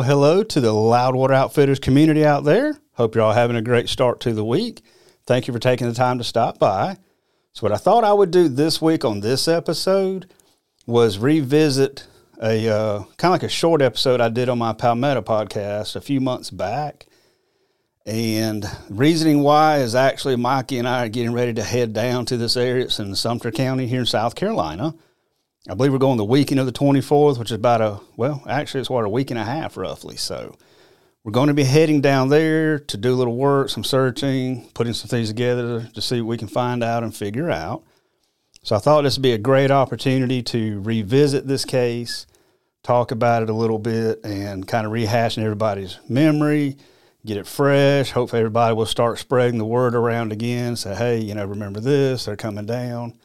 Well, hello to the Loudwater Outfitters community out there. Hope you're all having a great start to the week. Thank you for taking the time to stop by. So, what I thought I would do this week on this episode was revisit a uh, kind of like a short episode I did on my Palmetto podcast a few months back. And reasoning why is actually Mikey and I are getting ready to head down to this area. It's in Sumter County here in South Carolina. I believe we're going the weekend of the 24th, which is about a, well, actually, it's what, a week and a half roughly. So we're going to be heading down there to do a little work, some searching, putting some things together to see what we can find out and figure out. So I thought this would be a great opportunity to revisit this case, talk about it a little bit, and kind of rehashing everybody's memory, get it fresh. Hopefully, everybody will start spreading the word around again. Say, hey, you know, remember this? They're coming down.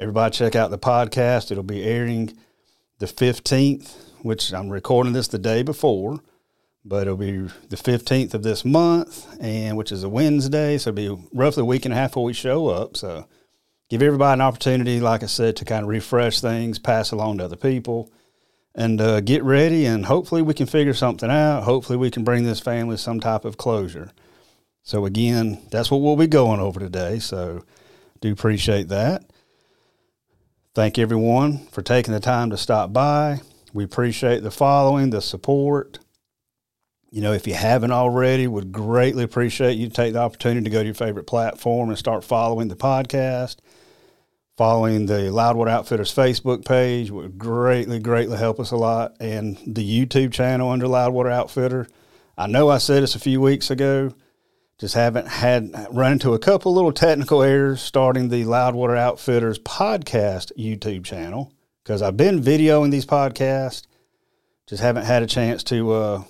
Everybody, check out the podcast. It'll be airing the 15th, which I'm recording this the day before, but it'll be the 15th of this month, and which is a Wednesday. So it'll be roughly a week and a half before we show up. So give everybody an opportunity, like I said, to kind of refresh things, pass along to other people and uh, get ready. And hopefully, we can figure something out. Hopefully, we can bring this family some type of closure. So, again, that's what we'll be going over today. So, do appreciate that. Thank everyone for taking the time to stop by. We appreciate the following, the support. You know, if you haven't already, would greatly appreciate you take the opportunity to go to your favorite platform and start following the podcast. Following the Loudwater Outfitters Facebook page would greatly, greatly help us a lot. And the YouTube channel under Loudwater Outfitter. I know I said this a few weeks ago, just haven't had run into a couple little technical errors starting the Loudwater Outfitters podcast YouTube channel because I've been videoing these podcasts, just haven't had a chance to. Uh,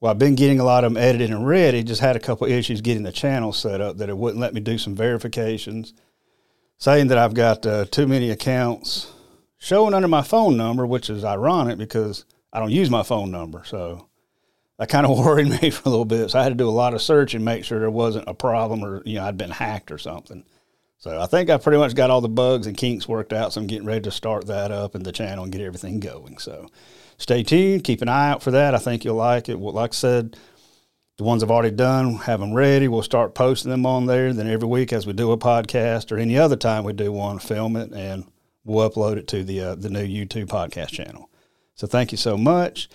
well, I've been getting a lot of them edited and ready. Just had a couple issues getting the channel set up that it wouldn't let me do some verifications saying that I've got uh, too many accounts showing under my phone number, which is ironic because I don't use my phone number. So that kind of worried me for a little bit. So I had to do a lot of search and make sure there wasn't a problem or, you know, I'd been hacked or something. So I think I pretty much got all the bugs and kinks worked out. So I'm getting ready to start that up in the channel and get everything going. So stay tuned. Keep an eye out for that. I think you'll like it. Well, like I said, the ones I've already done, have them ready. We'll start posting them on there. Then every week, as we do a podcast or any other time we do one, film it and we'll upload it to the uh, the new YouTube podcast channel. So thank you so much.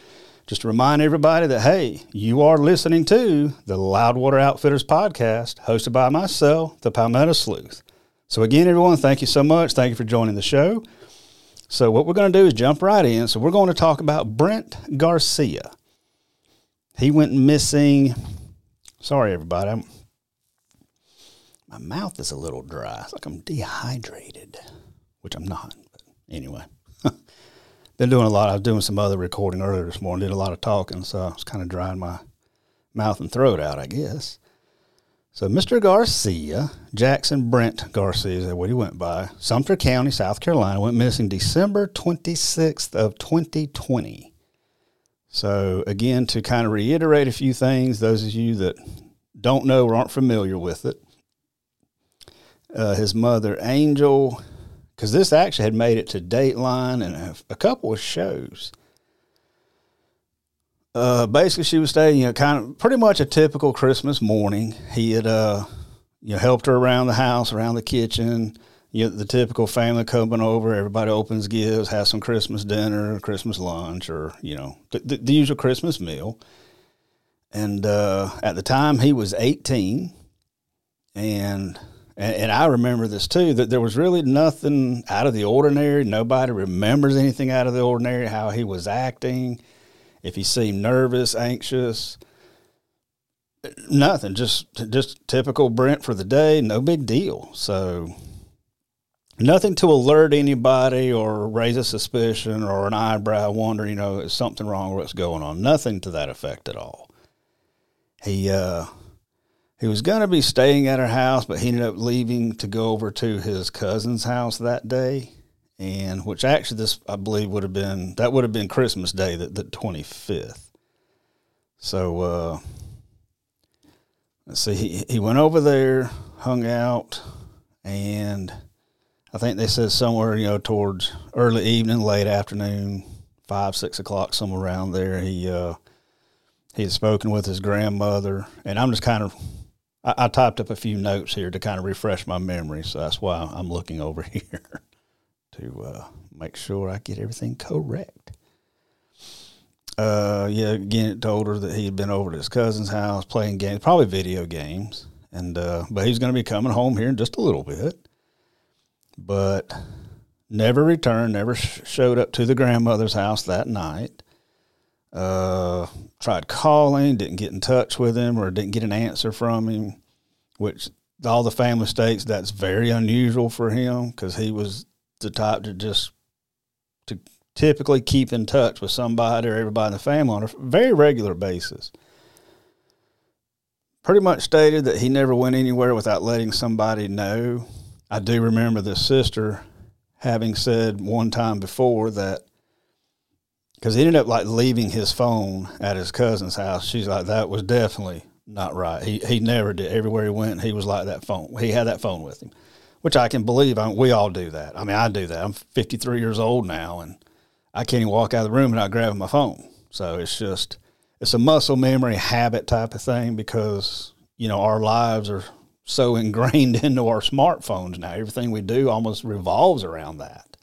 Just to remind everybody that hey, you are listening to the Loudwater Outfitters podcast, hosted by myself, the Palmetto Sleuth. So again, everyone, thank you so much. Thank you for joining the show. So what we're going to do is jump right in. So we're going to talk about Brent Garcia. He went missing. Sorry, everybody. I'm, my mouth is a little dry. It's like I'm dehydrated, which I'm not. But anyway, been doing a lot. I was doing some other recording earlier this morning. Did a lot of talking, so I was kind of drying my mouth and throat out, I guess. So Mr. Garcia, Jackson Brent Garcia is what he went by. Sumter County, South Carolina, went missing December 26th of 2020. So, again, to kind of reiterate a few things, those of you that don't know or aren't familiar with it, uh, his mother, Angel, because this actually had made it to Dateline and a, a couple of shows. Uh, basically, she was staying, you know, kind of pretty much a typical Christmas morning. He had, uh, you know, helped her around the house, around the kitchen, you know, the typical family coming over, everybody opens gifts, has some Christmas dinner, Christmas lunch, or, you know, the, the usual Christmas meal. And uh, at the time, he was 18. And, and, and I remember this too, that there was really nothing out of the ordinary. Nobody remembers anything out of the ordinary, how he was acting, if he seemed nervous, anxious nothing just just typical brent for the day no big deal so nothing to alert anybody or raise a suspicion or an eyebrow wonder, you know, is something wrong or what's going on. Nothing to that effect at all. He uh he was going to be staying at her house, but he ended up leaving to go over to his cousin's house that day. And which actually this I believe would have been that would have been Christmas Day, the, the 25th. So uh let's see, he, he went over there, hung out, and I think they said somewhere, you know, towards early evening, late afternoon, five, six o'clock, somewhere around there. He uh, he had spoken with his grandmother, and I'm just kind of I, I, typed up a few notes here to kind of refresh my memory, so that's why I'm looking over here to uh, make sure I get everything correct. Uh, yeah, again, it told her that he had been over to his cousin's house playing games, probably video games, and uh, but he's going to be coming home here in just a little bit. But never returned, never sh- showed up to the grandmother's house that night. Uh, tried calling, didn't get in touch with him or didn't get an answer from him, which all the family states that's very unusual for him because he was the type to just to typically keep in touch with somebody or everybody in the family on a very regular basis. Pretty much stated that he never went anywhere without letting somebody know. I do remember the sister having said one time before that because he ended up like leaving his phone at his cousin's house. She's like, that was definitely not right. He he never did. Everywhere he went, he was like that phone. He had that phone with him, which I can believe. I mean, we all do that. I mean, I do that. I'm 53 years old now, and I can't even walk out of the room without grabbing my phone. So it's just it's a muscle memory habit type of thing because you know our lives are so ingrained into our smartphones now. Everything we do almost revolves around that.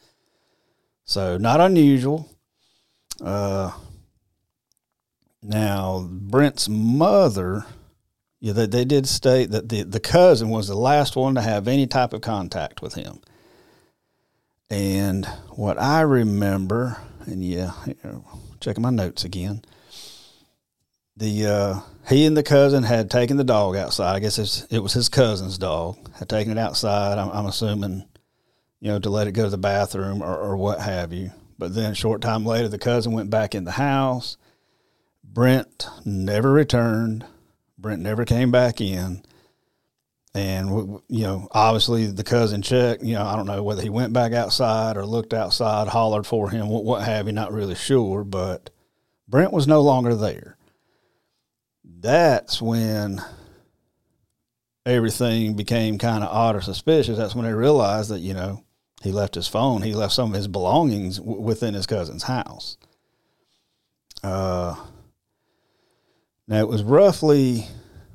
So not unusual. Uh, now Brent's mother, yeah, they, they did state that the the cousin was the last one to have any type of contact with him. And what I remember, and yeah, checking my notes again the uh, he and the cousin had taken the dog outside. I guess it was his cousin's dog. Had taken it outside. I'm, I'm, assuming, you know, to let it go to the bathroom or, or what have you. But then, a short time later, the cousin went back in the house. Brent never returned. Brent never came back in. And, you know, obviously the cousin checked, you know, I don't know whether he went back outside or looked outside, hollered for him, what, what have you, not really sure. But Brent was no longer there that's when everything became kind of odd or suspicious. That's when they realized that, you know, he left his phone, he left some of his belongings w- within his cousin's house. Uh, now it was roughly,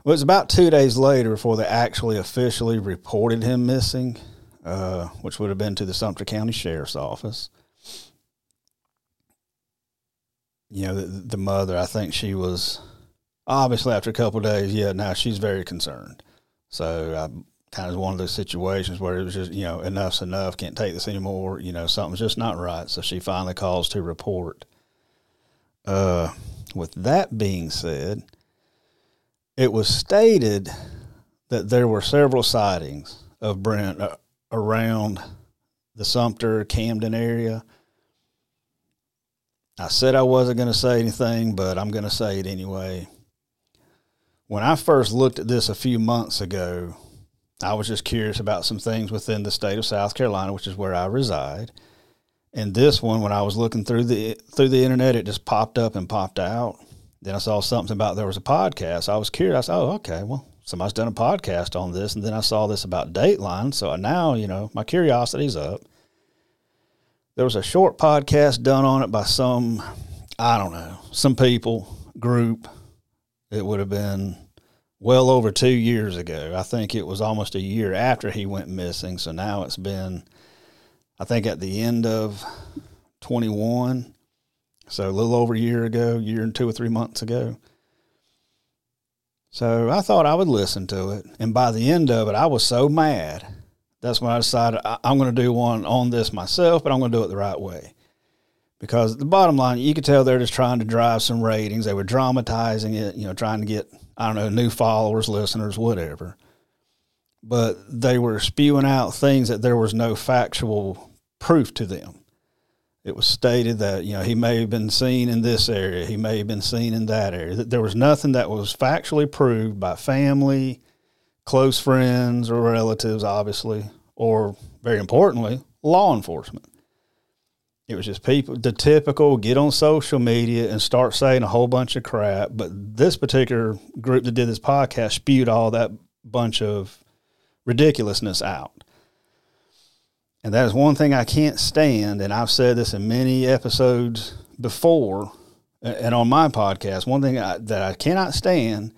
well, it was about two days later before they actually officially reported him missing, uh, which would have been to the Sumter County Sheriff's Office. You know, the, the mother, I think she was obviously after a couple days, yeah, now she's very concerned. So kind of one of those situations where it was just, you know, enough's enough, can't take this anymore, you know, something's just not right. So she finally calls to report. Uh, with that being said, it was stated that there were several sightings of Brent uh, around the Sumter Camden area. I said I wasn't going to say anything, but I'm going to say it anyway when I first looked at this a few months ago, I was just curious about some things within the state of South Carolina, which is where I reside. And this one, when I was looking through the through the internet, it just popped up and popped out. Then I saw something about there was a podcast. I was curious. I said, "Oh, okay. Well, somebody's done a podcast on this." And then I saw this about Dateline. So now, you know, my curiosity's up. There was a short podcast done on it by some, I don't know, some people group it would have been well over two years ago. I think it was almost a year after he went missing. So now it's been, I think, at the end of 21. So a little over a year ago, year and two or three months ago. So I thought I would listen to it. And by the end of it, I was so mad. That's when I decided I, am going to do one on this myself, but I'm going to do it the right way because the bottom line, you could tell they're just trying to drive some ratings. They were dramatizing it, you know, trying to get, I don't know, new followers, listeners, whatever. But they were spewing out things that there was no factual proof to them. It was stated that, you know, he may have been seen in this area, he may have been seen in that area. There was nothing that was factually proved by family, close friends, or relatives, obviously, or very importantly, law enforcement. It was just people, the typical get on social media and start saying a whole bunch of crap. But this particular group that did this podcast spewed all that bunch of ridiculousness out. And that is one thing I can't stand. And I've said this in many episodes before and on my podcast, one thing I, that I cannot stand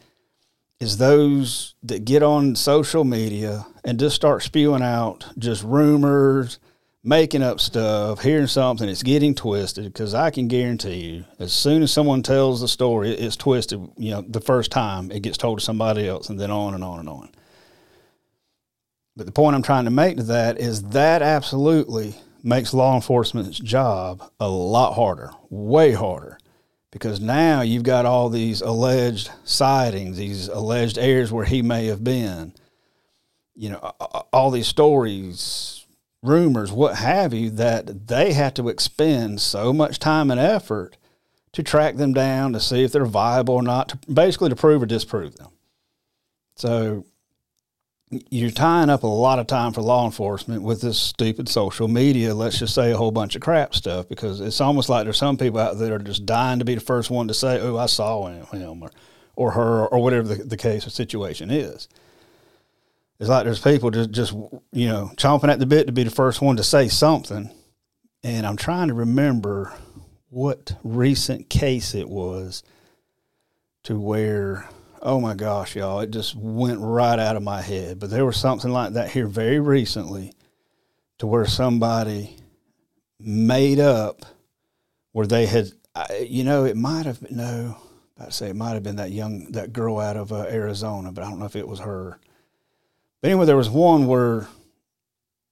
is those that get on social media and just start spewing out just rumors, making up stuff, hearing something, it's getting twisted. Because I can guarantee you, as soon as someone tells the story, it's twisted. You know, the first time it gets told to somebody else, and then on and on and on. But the point I'm trying to make to that is that absolutely makes law enforcement's job a lot harder, way harder because now you've got all these alleged sightings, these alleged areas where he may have been, you know, all these stories, rumors, what have you, that they have to expend so much time and effort to track them down to see if they're viable or not, to, basically to prove or disprove them. So you're tying up a lot of time for law enforcement with this stupid social media. Let's just say a whole bunch of crap stuff because it's almost like there's some people out there that are just dying to be the first one to say, "Oh, I saw him," or or her, or whatever the, the case or situation is. It's like there's people just just you know chomping at the bit to be the first one to say something, and I'm trying to remember what recent case it was to where oh my gosh, y'all, it just went right out of my head. But there was something like that here very recently to where somebody made up where they had, you know, it might have no, I'd say it might have been that young, that girl out of uh, Arizona, but I don't know if it was her. But anyway, there was one where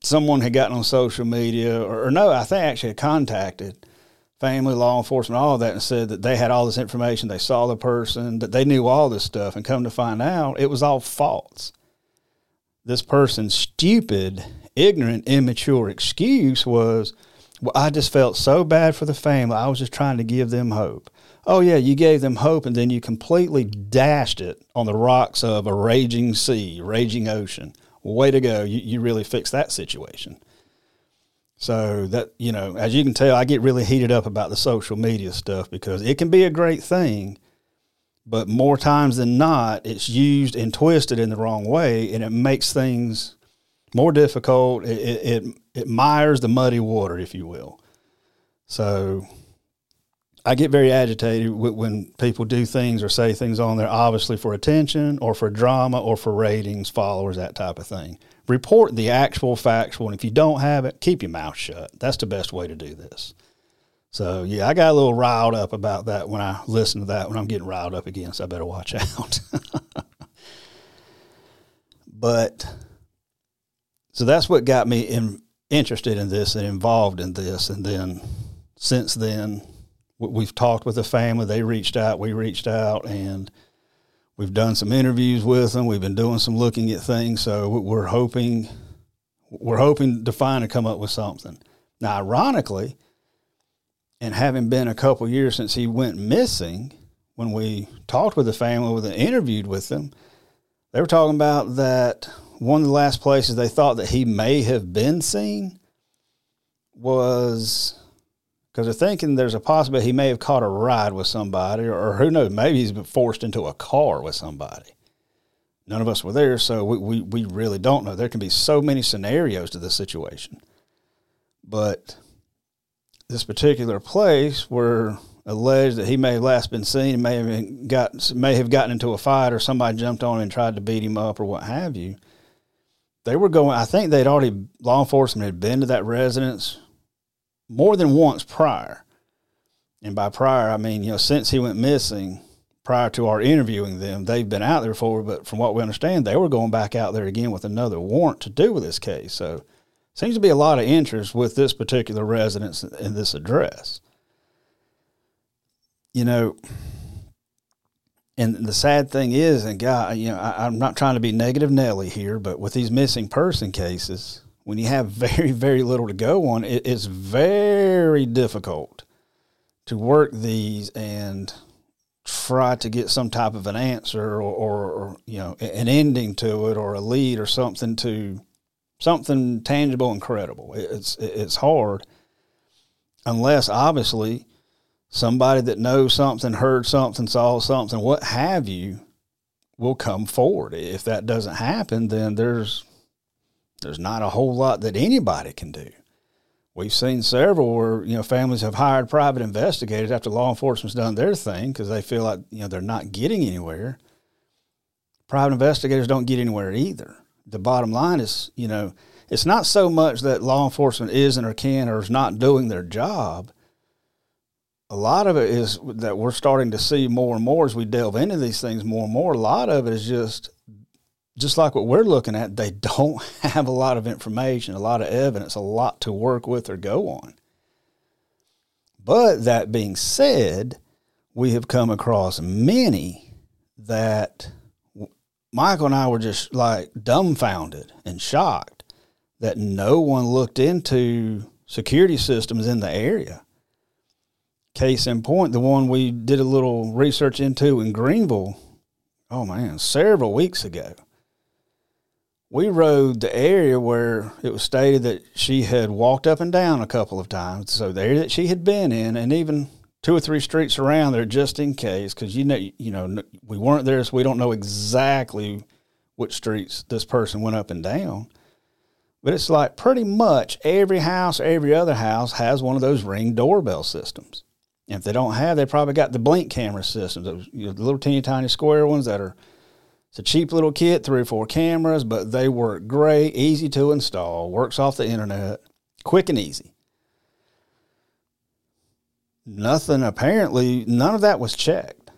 someone had gotten on social media, or, or no, I think actually had contacted family, law enforcement, all of that, and said that they had all this information. They saw the person, that they knew all this stuff, and come to find out it was all false. This person's stupid, ignorant, immature excuse was, well, I just felt so bad for the family. I was just trying to give them hope. Oh, yeah, you gave them hope, and then you completely dashed it on the rocks of a raging sea, raging ocean. Way to go. You, you really fixed that situation. So that you know, as you can tell, I get really heated up about the social media stuff because it can be a great thing, but more times than not, it's used and twisted in the wrong way, and it makes things more difficult. It it it, it mires the muddy water, if you will. So I get very agitated when people do things or say things on there, obviously for attention or for drama or for ratings, followers, that type of thing report the actual factual. And if you don't have it, keep your mouth shut. That's the best way to do this. So yeah, I got a little riled up about that when I listen to that when I'm getting riled up again, so I better watch out. but so that's what got me in, interested in this and involved in this. And then since then, we've talked with the family. They reached out, we reached out, and We've done some interviews with them. We've been doing some looking at things. So we're hoping we're hoping to find and come up with something. Now, ironically, and having been a couple years since he went missing, when we talked with the family, with interviewed with them, they were talking about that one of the last places they thought that he may have been seen was because they're thinking there's a possibility he may have caught a ride with somebody, or, who knows, maybe he's been forced into a car with somebody. None of us were there, so we, we, we really don't know. There can be so many scenarios to this situation. But this particular place where alleged that he may have last been seen, may have got may have gotten into a fight, or somebody jumped on him and tried to beat him up, or what have you. They were going. I think they'd already law enforcement had been to that residence more than once prior. And by prior, I mean, you know, since he went missing, prior to our interviewing them, they've been out there before, but from what we understand, they were going back out there again with another warrant to do with this case. So seems to be a lot of interest with this particular residence and this address. You know, and the sad thing is, and God, you know, I, I'm not trying to be negative Nelly here, but with these missing person cases, when you have very, very little to go on, it, it's very difficult to work these and try to get some type of an answer or, or, or, you know an ending to it or a lead or something to something tangible and credible. It's it's hard unless obviously somebody that knows something, heard something, saw something, what have you, will come forward. If that doesn't happen, then there's there's not a whole lot that anybody can do. We've seen several where you know families have hired private investigators after law enforcement's done their thing because they feel like you know they're not getting anywhere. Private investigators don't get anywhere either. The bottom line is, you know, it's not so much that law enforcement isn't or can or is not doing their job. A lot of it is that we're starting to see more and more as we delve into these things more and more. A lot of it is just just like what we're looking at, they don't have a lot of information, a lot of evidence, a lot to work with or go on. But that being said, we have come across many that Michael and I were just like dumbfounded and shocked that no one looked into security systems in the area. Case in point, the one we did a little research into in Greenville, oh man, several weeks ago we rode the area where it was stated that she had walked up and down a couple of times. So the area that she had been in, and even two or three streets around there, just in case, because you know, you know, we weren't there, so we don't know exactly which streets this person went up and down. But it's like pretty much every house, every other house has one of those ring doorbell systems. And if they don't have, they probably got the blink camera systems, those you know, the little teeny tiny square ones that are it's a cheap little kit, three or four cameras, but they work great, easy to install, works off the internet, quick and easy. Nothing, apparently, none of that was checked.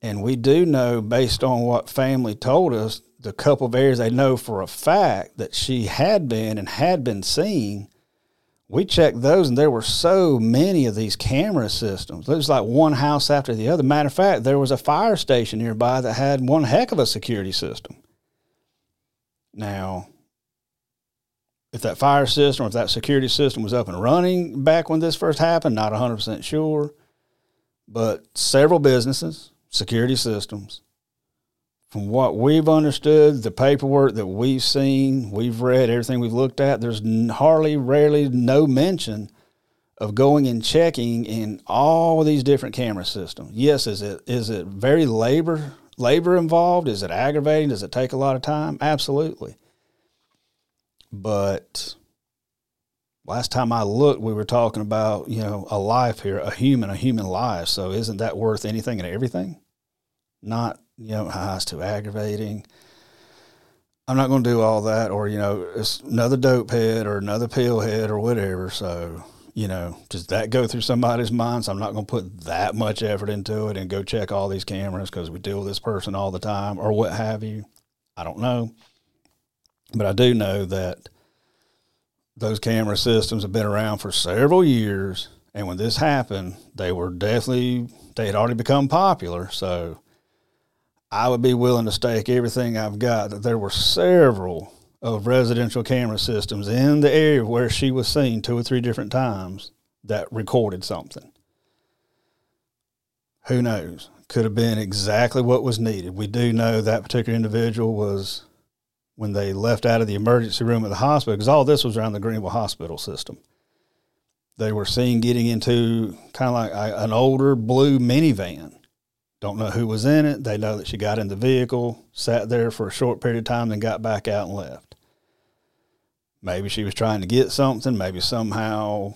And we do know, based on what family told us, the couple of areas they know for a fact that she had been and had been seen we checked those, and there were so many of these camera systems. It was like one house after the other. Matter of fact, there was a fire station nearby that had one heck of a security system. Now, if that fire system or if that security system was up and running back when this first happened, not 100% sure. But several businesses, security systems, from what we've understood, the paperwork that we've seen, we've read, everything we've looked at, there's hardly, rarely, no mention of going and checking in all these different camera systems. Yes, is it is it very labor labor involved? Is it aggravating? Does it take a lot of time? Absolutely. But last time I looked, we were talking about you know a life here, a human, a human life. So isn't that worth anything and everything? Not you know, highs too aggravating. I'm not going to do all that, or you know, it's another dope head or another pill head or whatever. So, you know, does that go through somebody's mind? So I'm not going to put that much effort into it and go check all these cameras because we deal with this person all the time or what have you. I don't know, but I do know that those camera systems have been around for several years, and when this happened, they were definitely they had already become popular. So I would be willing to stake everything I've got that there were several of residential camera systems in the area where she was seen two or three different times that recorded something. Who knows? Could have been exactly what was needed. We do know that particular individual was when they left out of the emergency room at the hospital, because all this was around the Greenville hospital system. They were seen getting into kind of like an older blue minivan don't know who was in it. They know that she got in the vehicle, sat there for a short period of time, then got back out and left. Maybe she was trying to get something. Maybe somehow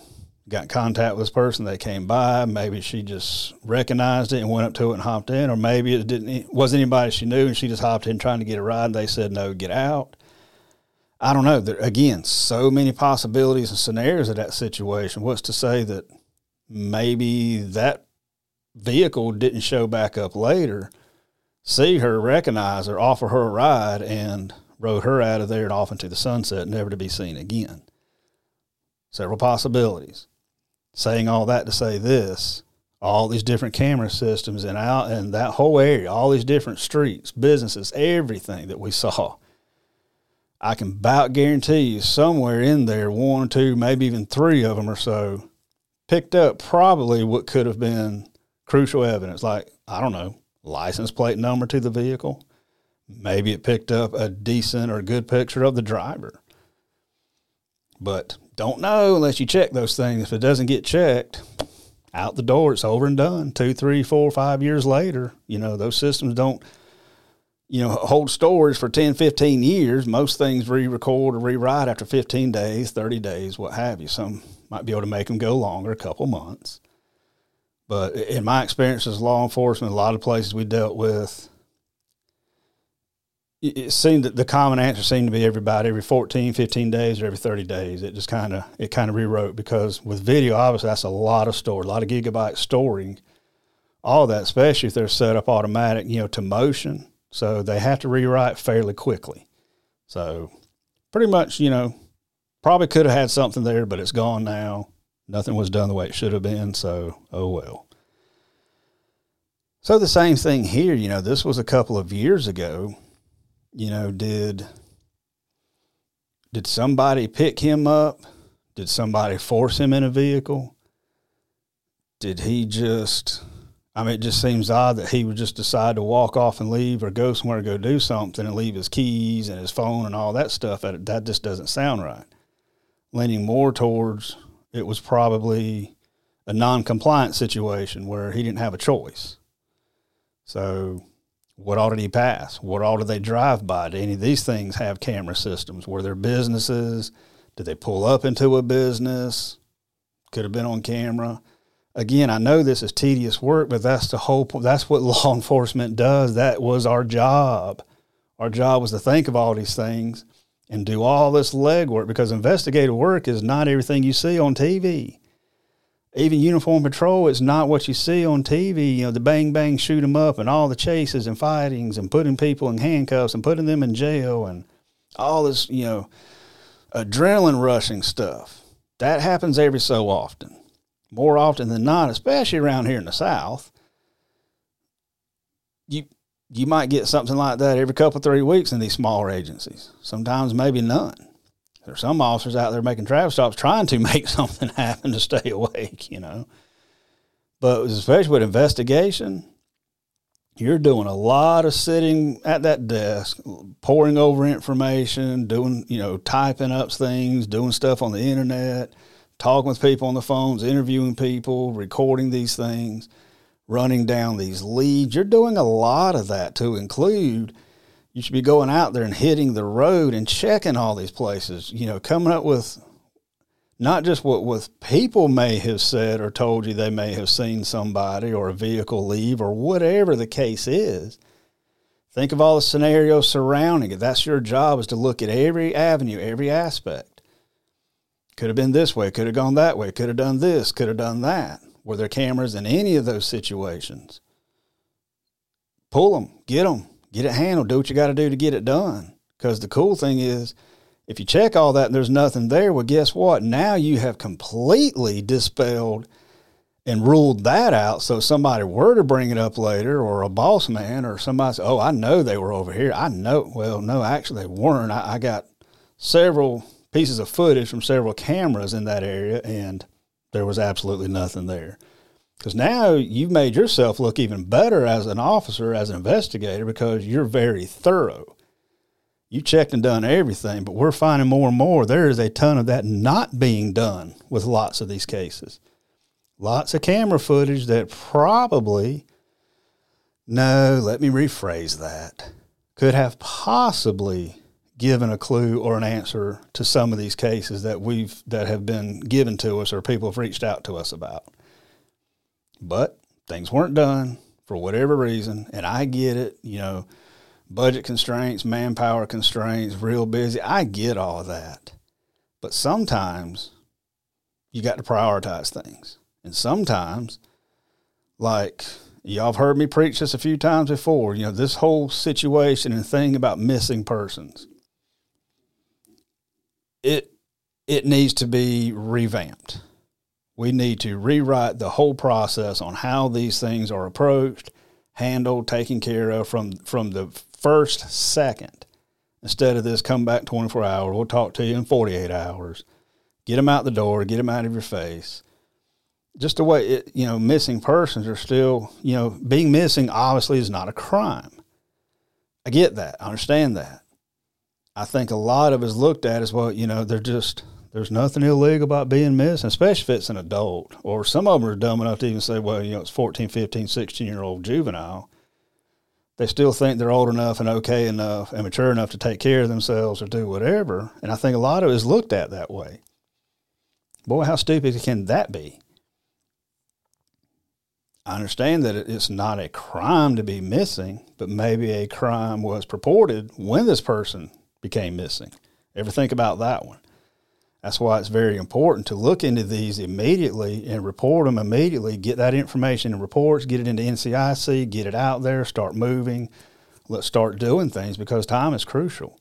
got in contact with this person. They came by. Maybe she just recognized it and went up to it and hopped in. Or maybe it didn't wasn't anybody she knew and she just hopped in trying to get a ride. And they said no, get out. I don't know. There, again, so many possibilities and scenarios of that situation. What's to say that maybe that vehicle didn't show back up later, see her, recognize her, offer her a ride, and rode her out of there and off into the sunset, never to be seen again. Several possibilities. Saying all that to say this, all these different camera systems and out and that whole area, all these different streets, businesses, everything that we saw. I can about guarantee you somewhere in there, one or two, maybe even three of them or so, picked up probably what could have been crucial evidence, like, I don't know, license plate number to the vehicle. Maybe it picked up a decent or good picture of the driver. But don't know unless you check those things. If it doesn't get checked, out the door, it's over and done. Two, three, four, five years later, you know, those systems don't you know, hold storage for 10, 15 years. Most things re record or rewrite after 15 days, 30 days, what have you. Some might be able to make them go longer, a couple months. But in my experience as law enforcement, a lot of places we dealt with, it seemed that the common answer seemed to be everybody every 14, 15 days or every 30 days. It just kind of, it kind of rewrote because with video, obviously that's a lot of storage, a lot of gigabyte storing, all that, especially if they're set up automatic, you know, to motion. So they have to rewrite fairly quickly. So pretty much, you know, probably could have had something there, but it's gone now. Nothing was done the way it should have been. So, oh well. So the same thing here, you know, this was a couple of years ago you know, did did somebody pick him up? Did somebody force him in a vehicle? Did he just I mean, it just seems odd that he would just decide to walk off and leave or go somewhere to go do something and leave his keys and his phone and all that stuff. That, that just doesn't sound right. Leaning more towards it was probably a non compliant situation where he didn't have a choice. So what all did he pass? What all did they drive by? Do any of these things have camera systems? Were there businesses? Did they pull up into a business? Could have been on camera. Again, I know this is tedious work, but that's the whole. That's what law enforcement does. That was our job. Our job was to think of all these things and do all this legwork because investigative work is not everything you see on TV even uniform patrol is not what you see on TV. You know, the bang bang shoot 'em up and all the chases and fightings and putting people in handcuffs and putting them in jail and all this, you know, adrenaline rushing stuff. That happens every so often. More often than not, especially around here in the South. You might get something like that every couple three weeks in these smaller agencies. Sometimes maybe none. There's some officers out there making traffic stops trying to make something happen to stay awake, you know. But especially with investigation, you're doing a lot of sitting at that desk, poring over information, doing, you know, typing up things, doing stuff on the internet, talking with people on the phones, interviewing people, recording these things, running down these leads. You're doing a lot of that to include you should be going out there and hitting the road and checking all these places, you know, coming up with not just what with people may have said or told you they may have seen somebody or a vehicle leave or whatever the case is. Think of all the scenarios surrounding it. That's your job is to look at every avenue, every aspect. Could have been this way, could have gone that way, could have done this, could have done that. Were there cameras in any of those situations? Pull them, get them, get it handled, do what you got to do to get it done. Because the cool thing is, if you check all that and there's nothing there, well, guess what? Now you have completely dispelled and ruled that out. So if somebody were to bring it up later, or a boss man, or somebody said, "Oh, I know they were over here. I know." Well, no, actually they weren't. I, I got several pieces of footage from several cameras in that area, and there was absolutely nothing there. Because now you've made yourself look even better as an officer, as an investigator, because you're very thorough. You checked and done everything, but we're finding more and more there is a ton of that not being done with lots of these cases. Lots of camera footage that probably, no, let me rephrase that, could have possibly given a clue or an answer to some of these cases that we've that have been given to us or people have reached out to us about. But things weren't done for whatever reason, and I get it. You know, budget constraints, manpower constraints, real busy. I get all of that. But sometimes you got to prioritize things. And sometimes, like y'all have heard me preach this a few times before, you know, this whole situation and thing about missing persons. It it needs to be revamped. We need to rewrite the whole process on how these things are approached, handled, taken care of from from the first second. Instead of this, come back 24 hours. We'll talk to you in 48 hours. Get them out the door. Get them out of your face. Just the way it, you know, missing persons are still, you know, being missing obviously is not a crime. I get that. I understand that. I think a lot of us looked at as well, you know, they're just there's nothing illegal about being missing, especially if it's an adult. Or some of them are dumb enough to even say, well, you know, it's 14, 15, 16 year old juvenile. they still think they're old enough and okay enough and mature enough to take care of themselves or do whatever. And I think a lot of it is looked at that way. Boy, how stupid can that be? I understand that it's not a crime to be missing, but maybe a crime was purported when this person became missing. Ever think about that one? That's why it's very important to look into these immediately and report them immediately. Get that information in reports, get it into NCIC, get it out there, start moving. Let's start doing things because time is crucial.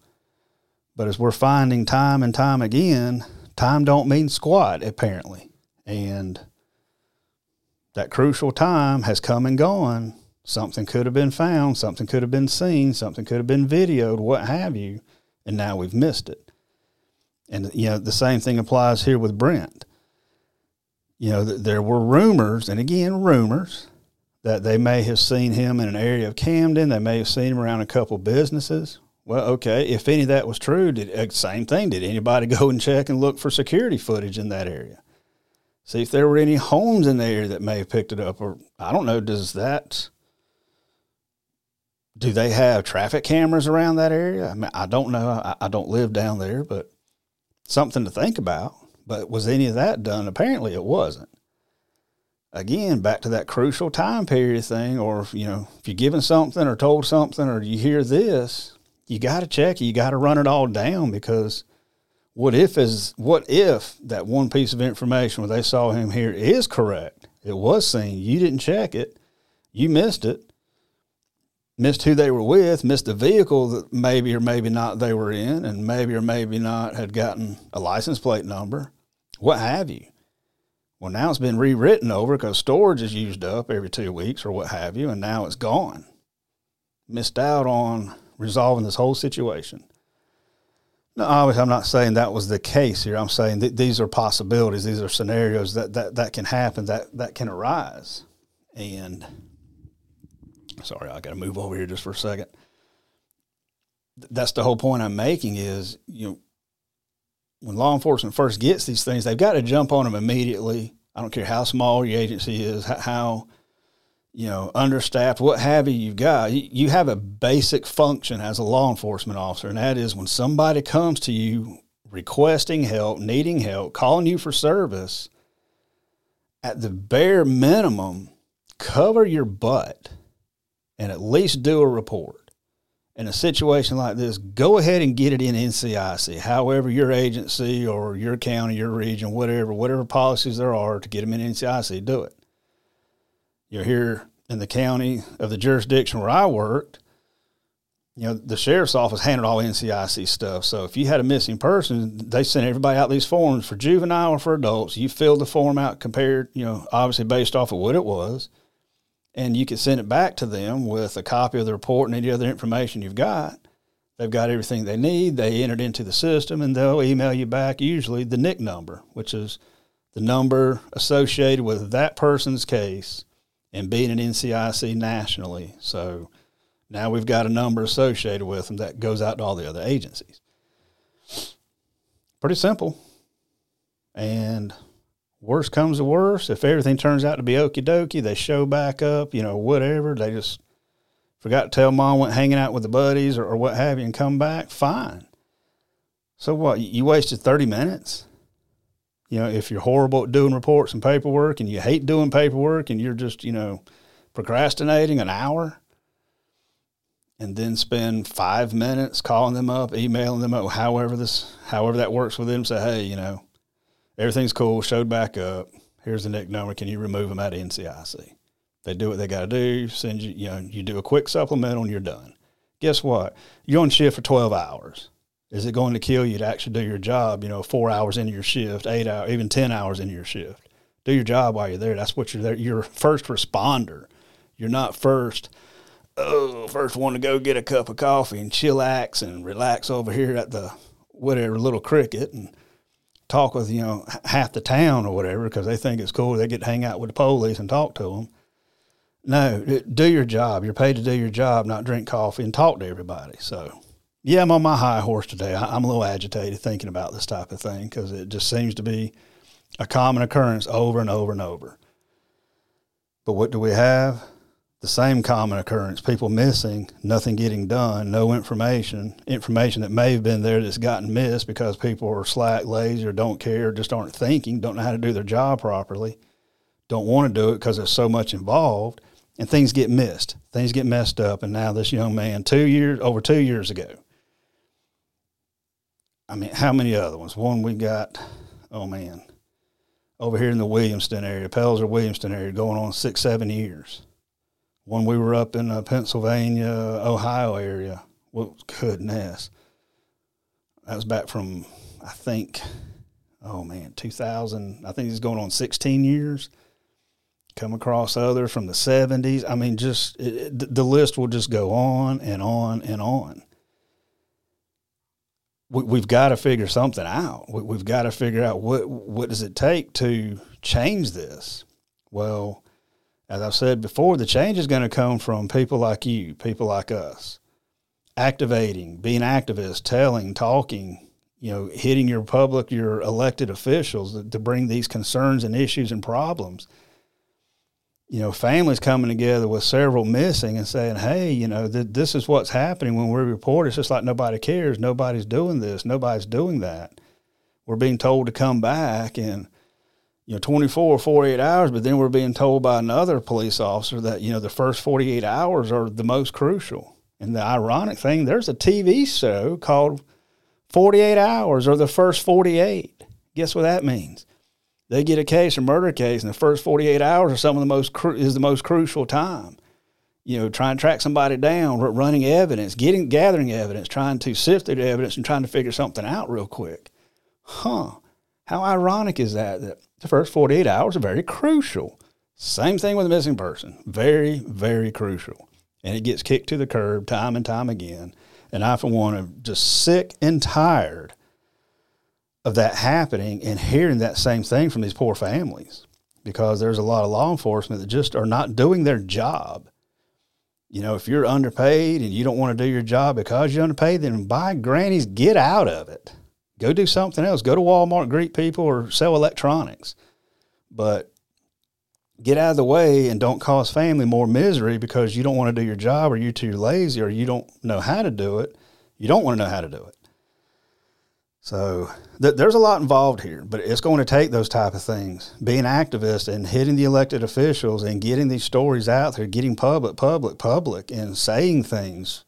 But as we're finding time and time again, time don't mean squat apparently. And that crucial time has come and gone. Something could have been found, something could have been seen, something could have been videoed, what have you, and now we've missed it. And you know the same thing applies here with Brent. You know there were rumors, and again rumors, that they may have seen him in an area of Camden. They may have seen him around a couple businesses. Well, okay, if any of that was true, did uh, same thing? Did anybody go and check and look for security footage in that area? See if there were any homes in the area that may have picked it up, or I don't know. Does that do they have traffic cameras around that area? I mean, I don't know. I, I don't live down there, but something to think about. But was any of that done? Apparently, it wasn't. Again, back to that crucial time period thing, or you know, if you're given something or told something, or you hear this, you got to check. You got to run it all down because what if is what if that one piece of information where they saw him here is correct? It was seen. You didn't check it. You missed it missed who they were with, missed the vehicle that maybe or maybe not they were in, and maybe or maybe not had gotten a license plate number, what have you. Well, now it's been rewritten over because storage is used up every two weeks or what have you, and now it's gone. Missed out on resolving this whole situation. Now, obviously, I'm not saying that was the case here. I'm saying that these are possibilities. These are scenarios that, that, that can happen, that, that can arise. And sorry, I got to move over here just for a second. That's the whole point I'm making is, you know, when law enforcement first gets these things, they've got to jump on them immediately. I don't care how small your agency is, how, you know, understaffed, what have you you've got. You have a basic function as a law enforcement officer, and that is when somebody comes to you requesting help, needing help, calling you for service, at the bare minimum, cover your butt and at least do a report. In a situation like this, go ahead and get it in NCIC, however your agency or your county, your region, whatever, whatever policies there are to get them in NCIC, do it. You're here in the county of the jurisdiction where I worked, you know, the sheriff's office handled all NCIC stuff. So if you had a missing person, they sent everybody out these forms for juvenile or for adults. You filled the form out compared, you know, obviously based off of what it was and you can send it back to them with a copy of the report and any other information you've got. They've got everything they need. They entered into the system, and they'll email you back usually the NIC number, which is the number associated with that person's case and being an NCIC nationally. So now we've got a number associated with them that goes out to all the other agencies. Pretty simple. And worst comes to worst, if everything turns out to be okie dokie, they show back up, you know, whatever. They just forgot to tell mom went hanging out with the buddies or, or what have you and come back, fine. So what? You wasted 30 minutes? You know, if you're horrible at doing reports and paperwork and you hate doing paperwork and you're just, you know, procrastinating an hour and then spend five minutes calling them up, emailing them up, however this, however that works with them, say, hey, you know, everything's cool, showed back up. Here's the NIC number. Can you remove them out of NCIC? They do what they got to do. Send you, you know, you do a quick supplemental and you're done. Guess what? You're on shift for 12 hours. Is it going to kill you to actually do your job? You know, four hours into your shift, eight hours, even 10 hours into your shift. Do your job while you're there. That's what you're there. You're first responder. You're not first, oh, first one to go get a cup of coffee and chillax and relax over here at the whatever little cricket and talk with you know half the town or whatever because they think it's cool. They get to hang out with the police and talk to them. No, do your job. You're paid to do your job, not drink coffee and talk to everybody. So, yeah, I'm on my high horse today. I'm a little agitated thinking about this type of thing because it just seems to be a common occurrence over and over and over. But what do we have? The same common occurrence people missing, nothing getting done, no information, information that may have been there that's gotten missed because people are slack, lazy, or don't care, just aren't thinking, don't know how to do their job properly, don't want to do it because there's so much involved, and things get missed. Things get messed up. And now this young man, two years, over two years ago, I mean, how many other ones? One we got, oh man, over here in the Williamston area, Pelzer Williamston area, going on six, seven years when we were up in the Pennsylvania, Ohio area. Well, goodness. That was back from, I think, oh man, 2000. I think he's going on 16 years. Come across others from the 70s. I mean, just it, it, the list will just go on and on and on. We, have got to figure something out. We, we've got to figure out what what does it take to change this. Well, as I've said before, the change is going to come from people like you, people like us, activating, being activists, telling, talking, you know, hitting your public, your elected officials to bring these concerns and issues and problems. You know, families coming together with several missing and saying, hey, you know, th- this is what's happening when we report. It's just like nobody cares. Nobody's doing this. Nobody's doing that. We're being told to come back and – you know 24 or 48 hours but then we're being told by another police officer that you know the first 48 hours are the most crucial. And the ironic thing there's a tv show called 48 hours or the first 48 guess what that means? They get a case a murder case and the first 48 hours are some of the most cru- is the most crucial time. You know trying to track somebody down running evidence getting gathering evidence trying to sift through the evidence and trying to figure something out real quick. Huh how ironic is that that the first 48 hours are very crucial. Same thing with a missing person. Very, very crucial. And it gets kicked to the curb time and time again. And I, for one, am just sick and tired of that happening and hearing that same thing from these poor families because there's a lot of law enforcement that just are not doing their job. You know, if you're underpaid and you don't want to do your job because you're underpaid, then by grannies, get out of it. Go do something else. Go to Walmart, greet people, or sell electronics. But get out of the way and don't cause family more misery because you don't want to do your job or you're too lazy or you don't know how to do it. You don't want to know how to do it. So th- there's a lot involved here, but it's going to take those type of things. Being activist and hitting the elected officials and getting these stories out there, getting public, public, public, and saying things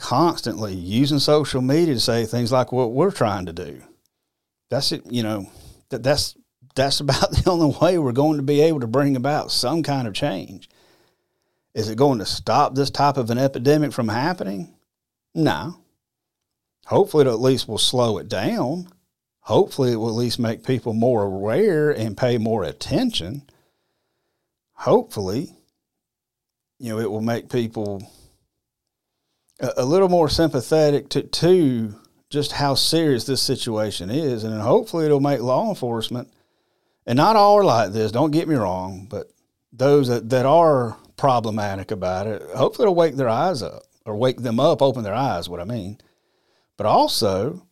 constantly using social media to say things like what we're trying to do. That's it, you know, that that's that's about the only way we're going to be able to bring about some kind of change. Is it going to stop this type of an epidemic from happening? No. Hopefully, it at least will slow it down. Hopefully, it will at least make people more aware and pay more attention. Hopefully, you know, it will make people a, little more sympathetic to, to just how serious this situation is. And hopefully it'll make law enforcement, and not all are like this, don't get me wrong, but those that, that are problematic about it, hopefully it'll wake their eyes up or wake them up, open their eyes, what I mean. But also,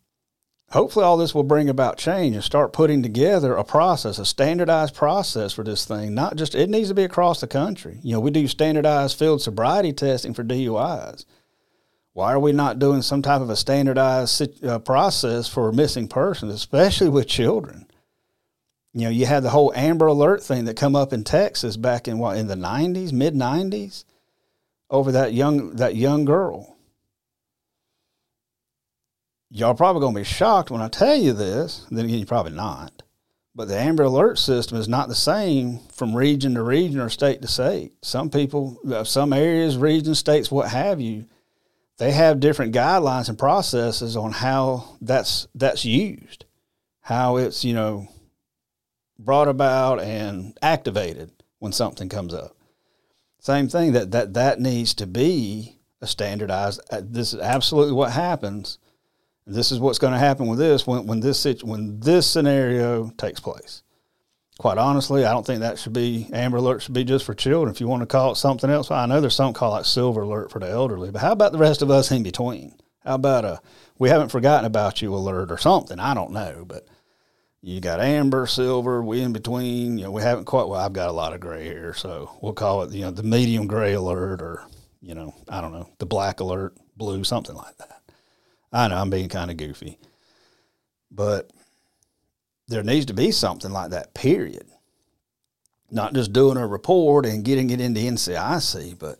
hopefully all this will bring about change and start putting together a process, a standardized process for this thing. Not just, it needs to be across the country. You know, we do standardized field sobriety testing for DUIs. Why are we not doing some type of a standardized uh, process for missing persons, especially with children? You know, you had the whole Amber Alert thing that come up in Texas back in what in the nineties, mid nineties, over that young that young girl. Y'all probably gonna be shocked when I tell you this. Then again, you're probably not. But the Amber Alert system is not the same from region to region or state to state. Some people, uh, some areas, regions, states, what have you, they have different guidelines and processes on how that's that's used, how it's you know brought about and activated when something comes up. Same thing that that that needs to be a standardized. Uh, this is absolutely what happens. This is what's going to happen with this when when this when this scenario takes place quite honestly, I don't think that should be Amber Alert should be just for children. If you want to call it something else, I know there's something called like Silver Alert for the elderly. But how about the rest of us in between? How about a we haven't forgotten about you alert or something? I don't know, but You got amber, silver, we in between. You know, we haven't quite. Well, I've got a lot of gray here, so we'll call it you know the medium gray alert, or you know, I don't know, the black alert, blue, something like that. I know I'm being kind of goofy, but there needs to be something like that. Period. Not just doing a report and getting it into NCIC, but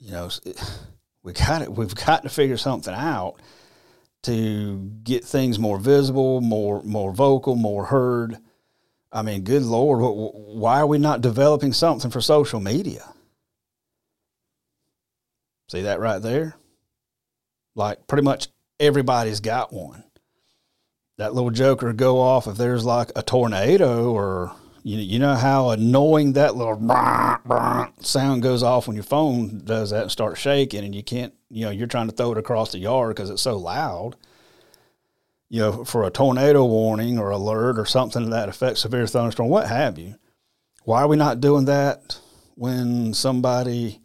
you know, we got it. We've got to figure something out to get things more visible, more more vocal, more heard. I mean, good lord, why are we not developing something for social media? See that right there? Like pretty much everybody's got one. That little joker go off if there's like a tornado or you you know how annoying that little sound goes off when your phone does that and starts shaking and you can't you know you're trying to throw it across the yard because it's so loud. You know for a tornado warning or alert or something that affects severe thunderstorm what have you? Why are we not doing that when somebody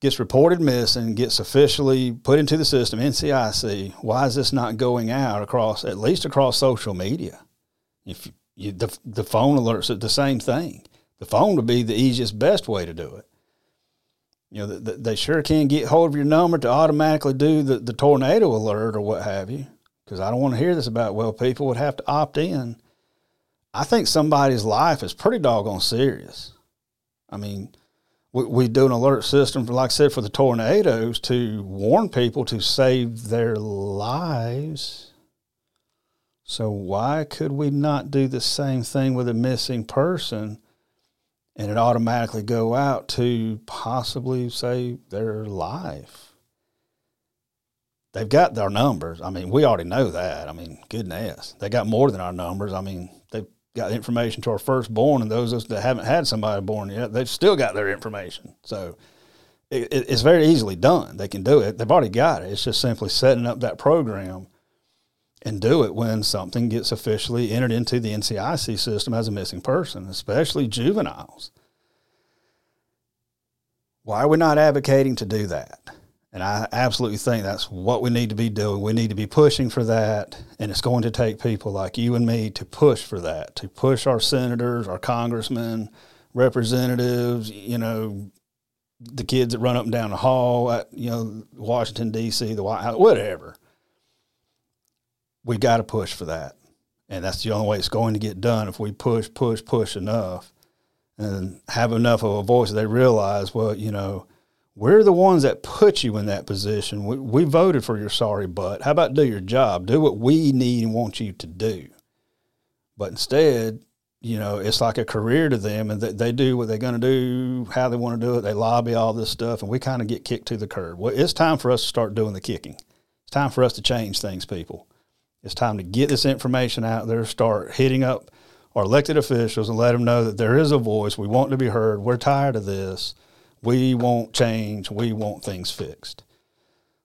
gets reported missing gets officially put into the system ncic why is this not going out across at least across social media if you, the, the phone alerts it the same thing. The phone would be the easiest, best way to do it. You know, the, the, they sure can get hold of your number to automatically do the, the tornado alert or what have you. Because I don't want to hear this about, well, people would have to opt in. I think somebody's life is pretty doggone serious. I mean, we, we do an alert system, for, like I said, for the tornadoes to warn people to save their lives so why could we not do the same thing with a missing person and it automatically go out to possibly save their life? They've got their numbers. I mean, we already know that. I mean, goodness, they got more than our numbers. I mean, got information to our firstborn, and those that haven't had somebody born yet, they've still got their information. So it, it's very easily done. They can do it. They've already got it. It's just simply setting up that program and do it when something gets officially entered into the NCIC system as a missing person, especially juveniles. Why are we not advocating to do that? And I absolutely think that's what we need to be doing. We need to be pushing for that. And it's going to take people like you and me to push for that, to push our senators, our congressmen, representatives, you know, the kids that run up and down the hall at, you know, Washington, D.C., the White House, whatever we got to push for that. And that's the only way it's going to get done if we push, push, push enough and have enough of a voice that they realize, well, you know, we're the ones that put you in that position. We, we voted for your sorry butt. How about do your job? Do what we need and want you to do. But instead, you know, it's like a career to them and they, they do what they're going to do, how they want to do it. They lobby all this stuff and we kind of get kicked to the curb. Well, it's time for us to start doing the kicking. It's time for us to change things, people. It's time to get this information out there, start hitting up our elected officials and let them know that there is a voice. We want to be heard. We're tired of this. We want change. We want things fixed.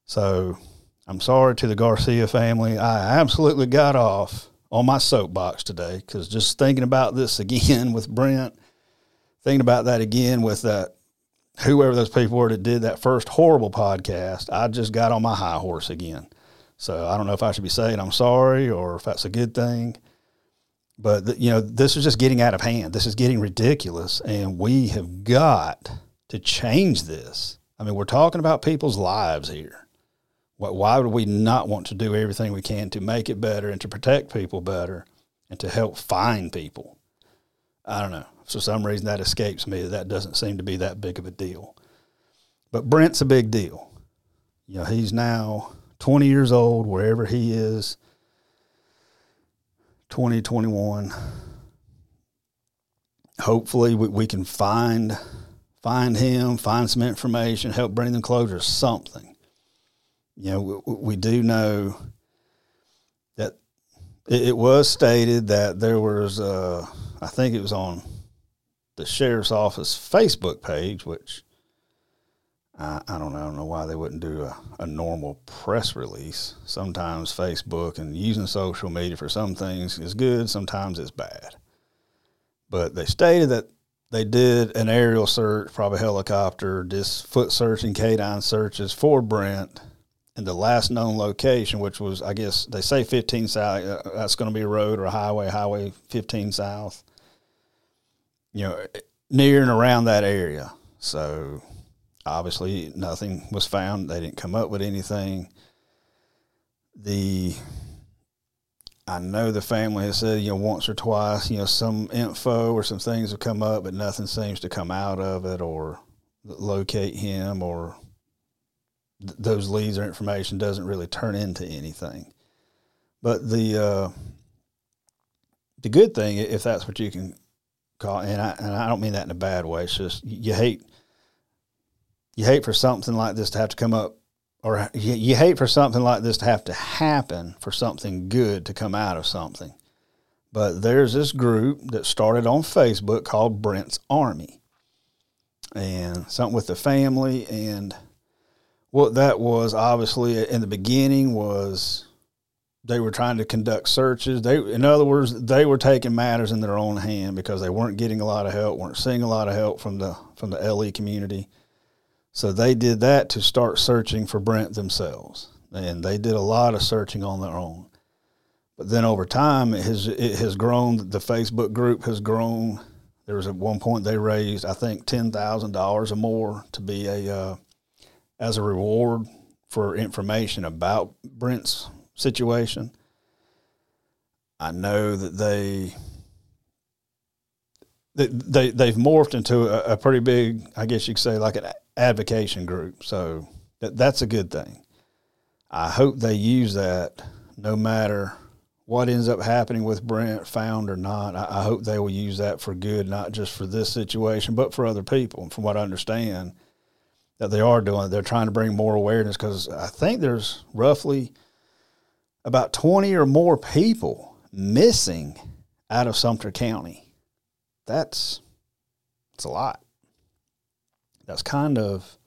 So I'm sorry to the Garcia family. I absolutely got off on my soapbox today because just thinking about this again with Brent, thinking about that again with that whoever those people were that did that first horrible podcast, I just got on my high horse again. So I don't know if I should be saying I'm sorry or if that's a good thing. But you know, this is just getting out of hand. This is getting ridiculous, and we have got to change this. I mean, we're talking about people's lives here. Why would we not want to do everything we can to make it better and to protect people better and to help find people? I don't know. For some reason, that escapes me. That doesn't seem to be that big of a deal. But Brent's a big deal. You know, he's now 20 years old, wherever he is, 2021. Hopefully, we, we can find find him, find some information, help bring them closure, something. You know, we, we do know that it, it, was stated that there was, uh, I think it was on the sheriff's office Facebook page, which I, I don't know. I don't know why they wouldn't do a, a normal press release. Sometimes Facebook and using social media for some things is good, sometimes it's bad. But they stated that they did an aerial search, probably helicopter, just foot searching, canine searches for Brent and the last known location, which was, I guess they say 15 South, uh, that's going to be a road or a highway, Highway 15 South, you know, near and around that area. So obviously nothing was found. They didn't come up with anything. The I know the family has said, you know, once or twice, you know, some info or some things have come up, but nothing seems to come out of it or locate him or th- those leads or information doesn't really turn into anything. But the uh, the good thing, if that's what you can call, and I and I don't mean that in a bad way. It's just you hate you hate for something like this to have to come up, or you, you hate for something like this to have to happen for something good to come out of something. But there's this group that started on Facebook called Brent's Army, and something with the family and what that was obviously in the beginning was they were trying to conduct searches. They, in other words, they were taking matters in their own hand because they weren't getting a lot of help, weren't seeing a lot of help from the from the LE community. So they did that to start searching for Brent themselves, and they did a lot of searching on their own. But then over time, it has it has grown. The Facebook group has grown. There was at one point they raised, I think, ten thousand dollars or more to be a uh, as a reward for information about Brent's situation. I know that they they, they they've morphed into a, a, pretty big, I guess you could say, like an advocation group. So that that's a good thing. I hope they use that no matter what ends up happening with Brent, found or not. I, I hope they will use that for good, not just for this situation, but for other people. And from what I understand, that they are doing. They're trying to bring more awareness because I think there's roughly about 20 or more people missing out of Sumter County. That's it's a lot. That's kind of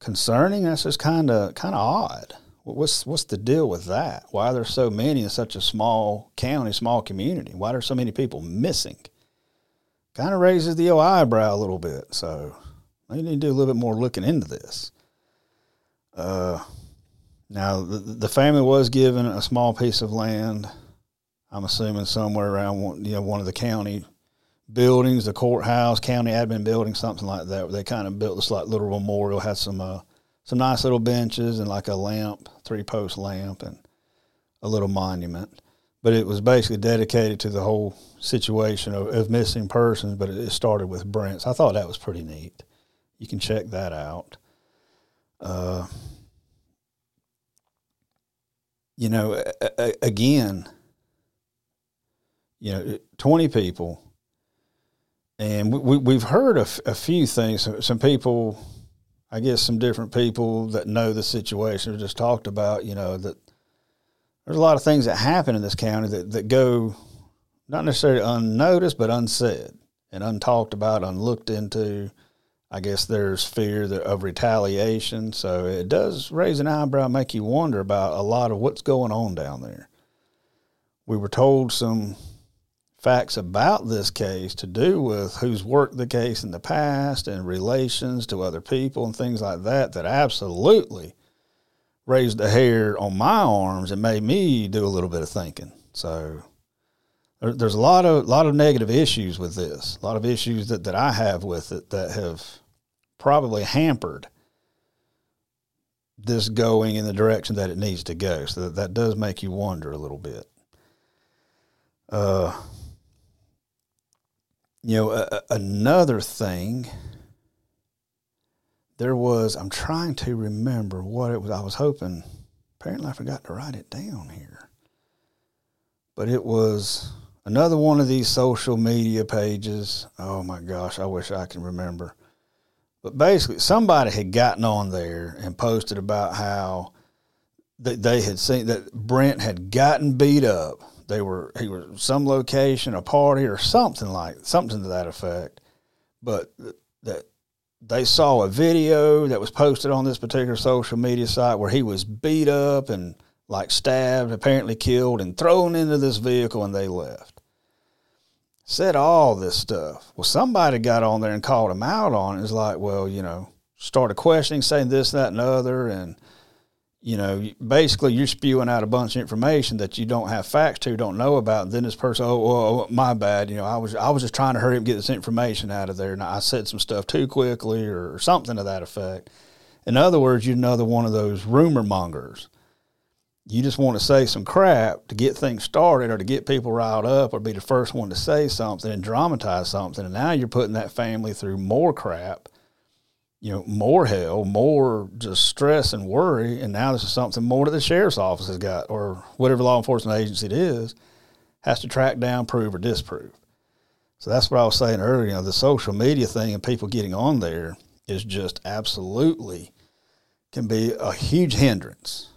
concerning. That's just kind of kind of odd. What's what's the deal with that? Why are there so many in such a small county, small community? Why are so many people missing? Kind of raises the old eyebrow a little bit. So they need to do a little bit more looking into this. Uh, now, the, the family was given a small piece of land. I'm assuming somewhere around one, you know one of the county buildings, the courthouse, county admin building, something like that. They kind of built this like little memorial, had some uh, some nice little benches and like a lamp, three post lamp, and a little monument. But it was basically dedicated to the whole situation of, of missing persons. But it, started with Brent. So I thought that was pretty neat. You can check that out. Uh, you know, a, a, again, you know, 20 people. And we, we, have heard a, f- a few things. Some people, I guess, some different people that know the situation have just talked about, you know, that there's a lot of things that happen in this county that, that go not necessarily unnoticed, but unsaid and untalked about, unlooked into. I guess there's fear of retaliation. So it does raise an eyebrow, make you wonder about a lot of what's going on down there. We were told some facts about this case to do with who's worked the case in the past and relations to other people and things like that that absolutely raised the hair on my arms and made me do a little bit of thinking. So there's a lot of lot of negative issues with this, a lot of issues that, that I have with it that have probably hampered this going in the direction that it needs to go. So that, that does make you wonder a little bit. Uh, you know, another thing, there was, I'm trying to remember what it was. I was hoping, apparently I forgot to write it down here. But it was another one of these social media pages. Oh my gosh, I wish I can remember. But basically, somebody had gotten on there and posted about how they had seen that Brent had gotten beat up. They were he was some location, a party, or something like something to that effect. But that they saw a video that was posted on this particular social media site where he was beat up and like stabbed, apparently killed, and thrown into this vehicle, and they left said all this stuff. Well, somebody got on there and called him out on it. It's like, well, you know, started questioning, saying this, that, and other, and you know, basically you're spewing out a bunch of information that you don't have facts to, don't know about. And then this person, oh, oh, my bad. You know, I was I was just trying to hurry up and get this information out of there, and I said some stuff too quickly or something to that effect. In other words, you're another one of those rumor mongers. You just want to say some crap to get things started or to get people riled up or be the first one to say something and dramatize something. And now you're putting that family through more crap you know, more hell, more just stress and worry. And now this is something more that the sheriff's office has got, or whatever law enforcement agency it is, has to track down, prove, or disprove. So that's what I was saying earlier. You know, the social media thing and people getting on there is just absolutely can be a huge hindrance.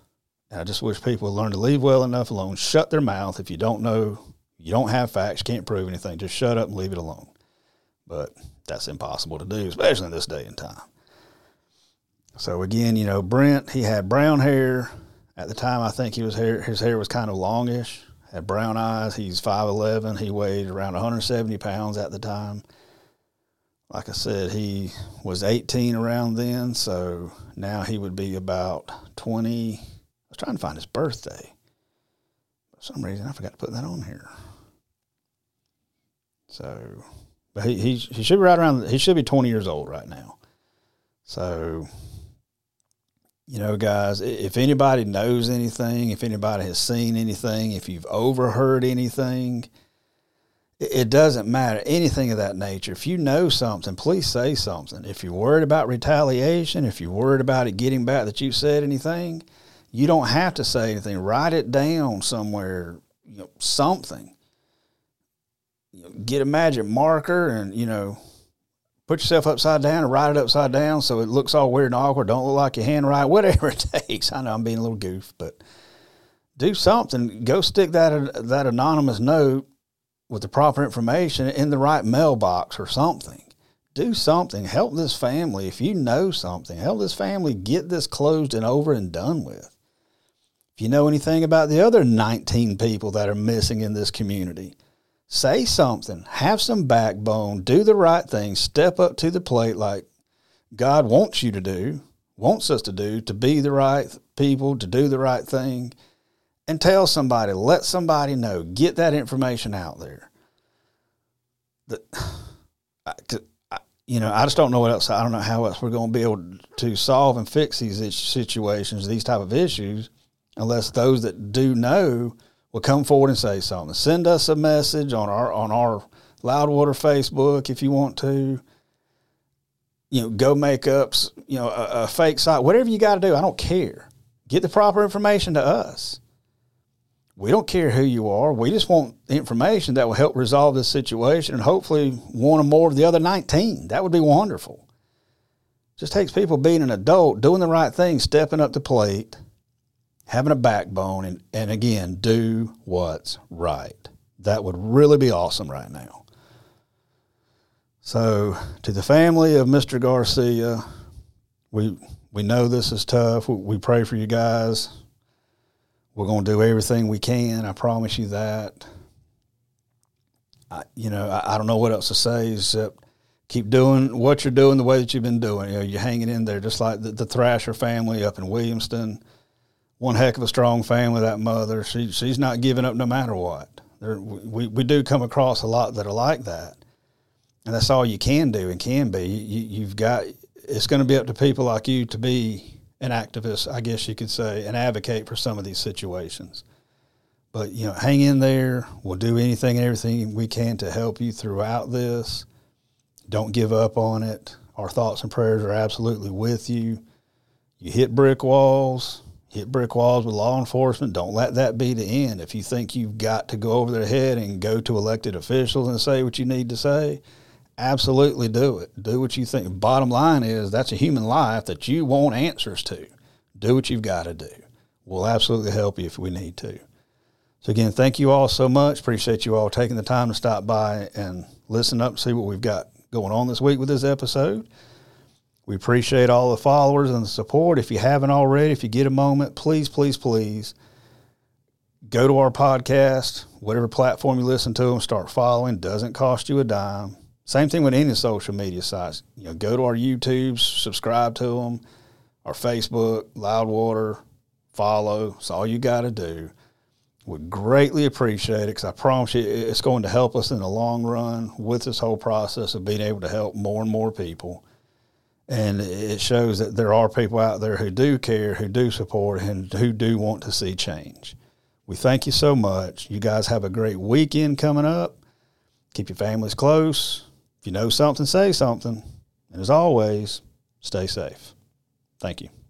And I just wish people would learn to leave well enough alone, shut their mouth. If you don't know, you don't have facts, can't prove anything, just shut up and leave it alone. But that's impossible to do, especially in this day and time. So again, you know, Brent, he had brown hair. At the time, I think he was hair, his hair was kind of longish, had brown eyes. He's 5'11. He weighed around 170 pounds at the time. Like I said, he was 18 around then, so now he would be about 20. I was trying to find his birthday. For some reason, I forgot to put that on here. So, but he, he, he should be right around, he should be 20 years old right now. So, you know, guys, if anybody knows anything, if anybody has seen anything, if you've overheard anything, it doesn't matter anything of that nature. If you know something, please say something. If you're worried about retaliation, if you're worried about it getting back that you said anything, you don't have to say anything. Write it down somewhere, you know, something. You know, get a magic marker and you know put yourself upside down and write it upside down so it looks all weird and awkward. Don't look like your handwriting, whatever it takes. I know I'm being a little goof, but do something. Go stick that that anonymous note with the proper information in the right mailbox or something. Do something. Help this family. If you know something, help this family get this closed and over and done with. If you know anything about the other 19 people that are missing in this community, say something, have some backbone, do the right thing, step up to the plate like God wants you to do, wants us to do, to be the right people, to do the right thing, and tell somebody, let somebody know, get that information out there. The, you know, I just don't know what else. I don't know how else we're going to be able to solve and fix these situations, these type of issues, unless those that do know will come forward and say something. Send us a message on our on our Loudwater Facebook if you want to. You know, go make up you know a, a fake site, whatever you got to do. I don't care. Get the proper information to us. We don't care who you are. We just want information that will help resolve this situation and hopefully one or more of the other 19. That would be wonderful. Just takes people being an adult, doing the right thing, stepping up to plate having a backbone, and, and again, do what's right. That would really be awesome right now. So, to the family of Mr. Garcia, we we know this is tough. We, we pray for you guys. We're going to do everything we can. I promise you that. I, you know, I, I don't know what else to say except keep doing what you're doing the way that you've been doing. You know, you're hanging in there just like the, the Thrasher family up in Williamston one heck of a strong family. That mother, she she's not giving up no matter what. There, we we do come across a lot that are like that, and that's all you can do and can be. You, you've got it's going to be up to people like you to be an activist, I guess you could say, and advocate for some of these situations. But you know, hang in there. We'll do anything and everything we can to help you throughout this. Don't give up on it. Our thoughts and prayers are absolutely with you. You hit brick walls, hit brick walls with law enforcement. Don't let that be the end. If you think you've got to go over their head and go to elected officials and say what you need to say, absolutely do it. Do what you think. Bottom line is that's a human life that you want answers to. Do what you've got to do. We'll absolutely help you if we need to. So again, thank you all so much. Appreciate you all taking the time to stop by and listen up and see what we've got going on this week with this episode. We appreciate all the followers and the support. If you haven't already, if you get a moment, please, please, please go to our podcast, whatever platform you listen to them, start following. Doesn't cost you a dime. Same thing with any social media sites. You know, go to our YouTube, subscribe to them, our Facebook, Loudwater, follow. It's all you got to do. Would greatly appreciate it because I promise you it's going to help us in the long run with this whole process of being able to help more and more people. And it shows that there are people out there who do care, who do support, and who do want to see change. We thank you so much. You guys have a great weekend coming up. Keep your families close. If you know something, say something. And as always, stay safe. Thank you.